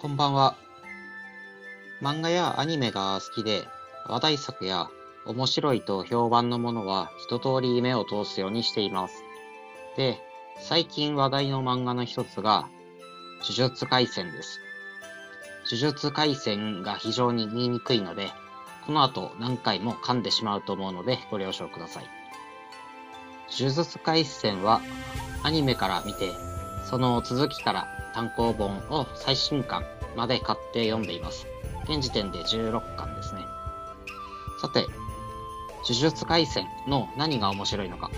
こんばんは。漫画やアニメが好きで、話題作や面白いと評判のものは一通り目を通すようにしています。で、最近話題の漫画の一つが、呪術廻戦です。呪術廻戦が非常に言いにくいので、この後何回も噛んでしまうと思うのでご了承ください。呪術廻戦はアニメから見て、その続きから単行本を最新巻まで買って読んでいます。現時点で16巻ですね。さて、呪術廻戦の何が面白いのか。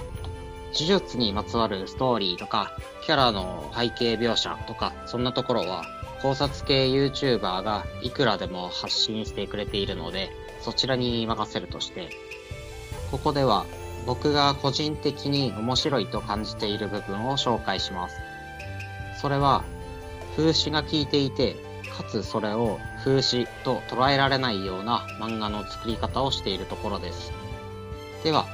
呪術にまつわるストーリーとか、キャラの背景描写とか、そんなところは考察系 YouTuber がいくらでも発信してくれているので、そちらに任せるとして、ここでは僕が個人的に面白いと感じている部分を紹介します。それは風刺が効いていて、かつそれを風刺と捉えられないような漫画の作り方をしているところです。では、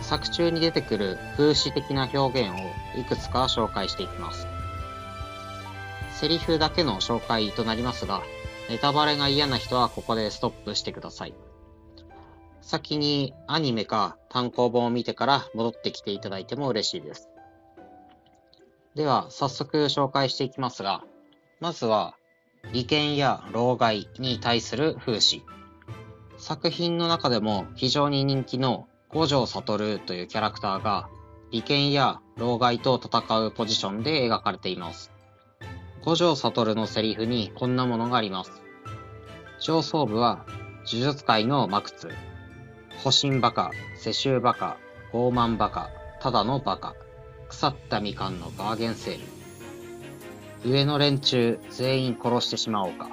作中に出てくる風刺的な表現をいくつか紹介していきます。セリフだけの紹介となりますが、ネタバレが嫌な人はここでストップしてください。先にアニメか単行本を見てから戻ってきていただいても嬉しいです。では、早速紹介していきますが、まずは、利権や老害に対する風刺。作品の中でも非常に人気の五条悟というキャラクターが、利権や老害と戦うポジションで描かれています。五条悟のセリフにこんなものがあります。上層部は呪術界の魔窟。保身バカ、世襲バカ、傲慢バカ、ただのバカ。腐ったみかんのバーゲンセール。上の連中全員殺してしまおうか。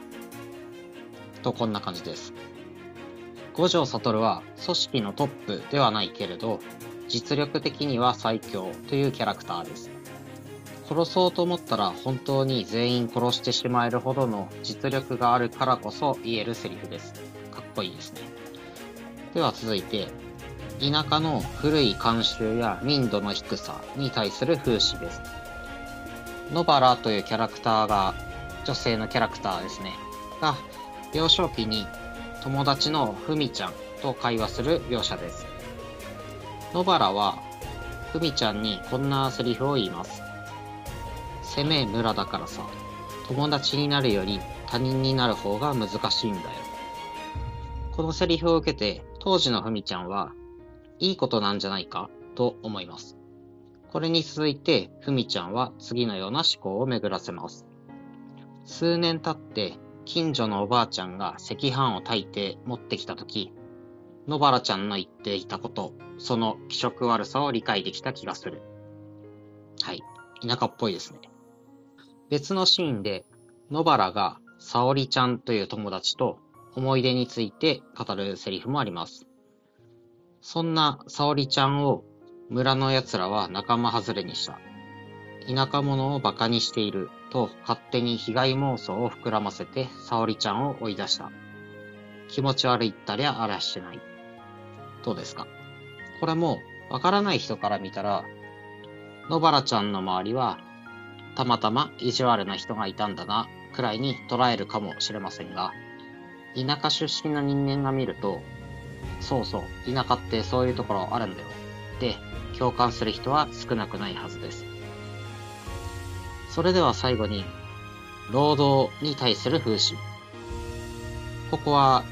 とこんな感じです。五条悟は組織のトップではないけれど、実力的には最強というキャラクターです。殺そうと思ったら本当に全員殺してしまえるほどの実力があるからこそ言えるセリフです。かっこいいですね。では続いて、田舎の古い慣習や民度の低さに対する風刺です。野原というキャラクターが、女性のキャラクターですね。が、幼少期に友達のふみちゃんと会話する描写です。野原は、ふみちゃんにこんなセリフを言います。攻めえ村だからさ、友達になるより他人になる方が難しいんだよ。このセリフを受けて、当時のふみちゃんは、いいことなんじゃないか？と思います。これに続いて、ふみちゃんは次のような思考を巡らせます。数年経って、近所のおばあちゃんが赤飯を炊いて持ってきたとき、野原ちゃんの言っていたこと、その気色悪さを理解できた気がする。はい。田舎っぽいですね。別のシーンで、野原が沙織ちゃんという友達と思い出について語るセリフもあります。そんな沙織ちゃんを村の奴らは仲間外れにした。田舎者を馬鹿にしていると勝手に被害妄想を膨らませて沙織ちゃんを追い出した。気持ち悪いったりゃあらしない。どうですか？これもわからない人から見たら、野原ちゃんの周りはたまたま意地悪な人がいたんだなくらいに捉えるかもしれませんが、田舎出身の人間が見ると、そうそう、田舎ってそういうところあるんだよ。で、共感する人は少なくないはずです。それでは最後に、労働に対する風刺。ここは、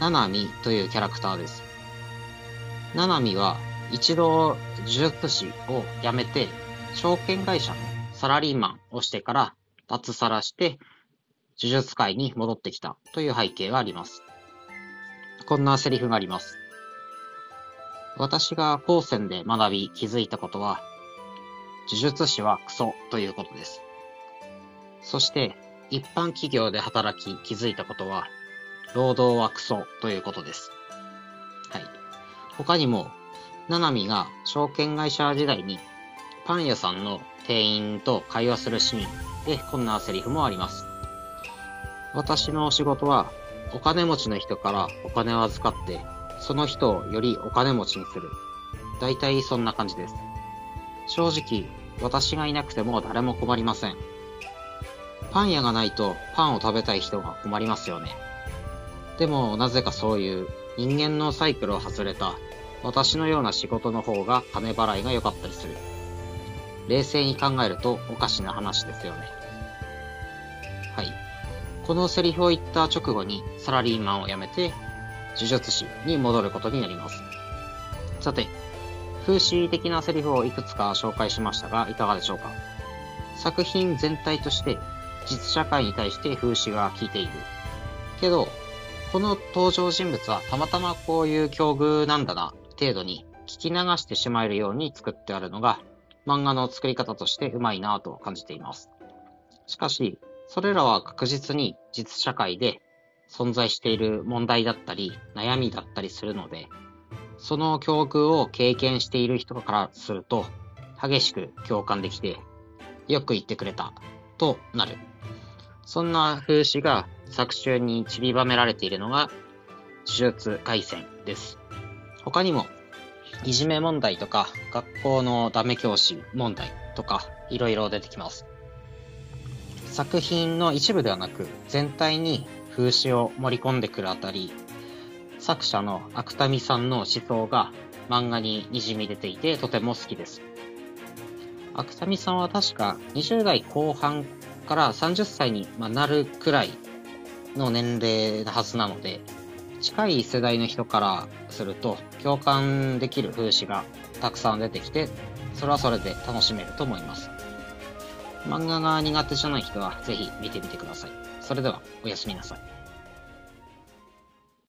ナナミというキャラクターです。ナナミは一度呪術師を辞めて、証券会社のサラリーマンをしてから脱サラして呪術界に戻ってきたという背景があります。こんなセリフがあります。私が高専で学び気づいたことは、呪術師はクソということです。そして、一般企業で働き気づいたことは、労働はクソということです。はい。他にも、ナナミが証券会社時代にパン屋さんの店員と会話するシーンでこんなセリフもあります。私の仕事はお金持ちの人からお金を預かって、その人をよりお金持ちにする。大体そんな感じです。正直、私がいなくても誰も困りません。パン屋がないとパンを食べたい人が困りますよね。でもなぜかそういう人間のサイクルを外れた私のような仕事の方が金払いが良かったりする。冷静に考えるとおかしな話ですよね。このセリフを言った直後にサラリーマンを辞めて呪術師に戻ることになります。さて、風刺的なセリフをいくつか紹介しましたが、いかがでしょうか？作品全体として実社会に対して風刺が効いている。けど、この登場人物はたまたまこういう境遇なんだな、程度に聞き流してしまえるように作ってあるのが、漫画の作り方としてうまいなぁと感じています。しかし、それらは確実に実社会で存在している問題だったり、悩みだったりするので、その境遇を経験している人からすると、激しく共感できて、よく言ってくれた、となる。そんな風刺が作中に散りばめられているのが、呪術廻戦です。他にも、いじめ問題とか、学校のダメ教師問題とか、いろいろ出てきます。作品の一部ではなく、全体に風刺を盛り込んでくるあたり、作者の芥見さんの思想が漫画に滲み出ていてとても好きです。芥見さんは確か20代後半から30歳になるくらいの年齢なはずなので、近い世代の人からすると共感できる風刺がたくさん出てきて、それはそれで楽しめると思います。漫画が苦手じゃない人はぜひ見てみてください。それではおやすみなさい。